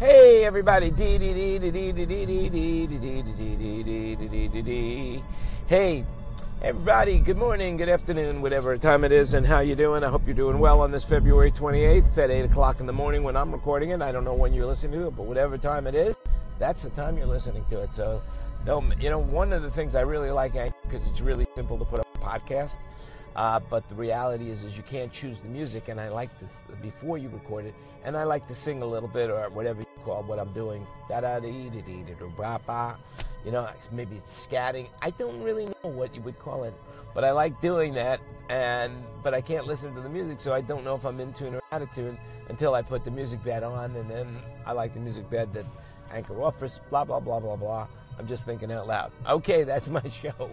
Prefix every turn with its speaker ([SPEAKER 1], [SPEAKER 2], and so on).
[SPEAKER 1] Hey everybody. Hey everybody. Good morning, good afternoon, whatever time it is and how you doing. I hope you're doing well on this February 28th at 8 o'clock in the morning when I'm recording it. I don't know when you're listening to it, but whatever time it is, that's the time you're listening to it. So, you know, one of the things I really like because it's really simple to put up a podcast. Uh, but the reality is, is you can't choose the music. And I like this before you record it, and I like to sing a little bit or whatever you call what I'm doing. Da da dee dee dee dee ba ba. You know, maybe it's scatting. I don't really know what you would call it, but I like doing that. And but I can't listen to the music, so I don't know if I'm in tune or out of tune until I put the music bed on, and then I like the music bed that Anchor offers. Blah blah blah blah blah. I'm just thinking out loud. Okay, that's my show.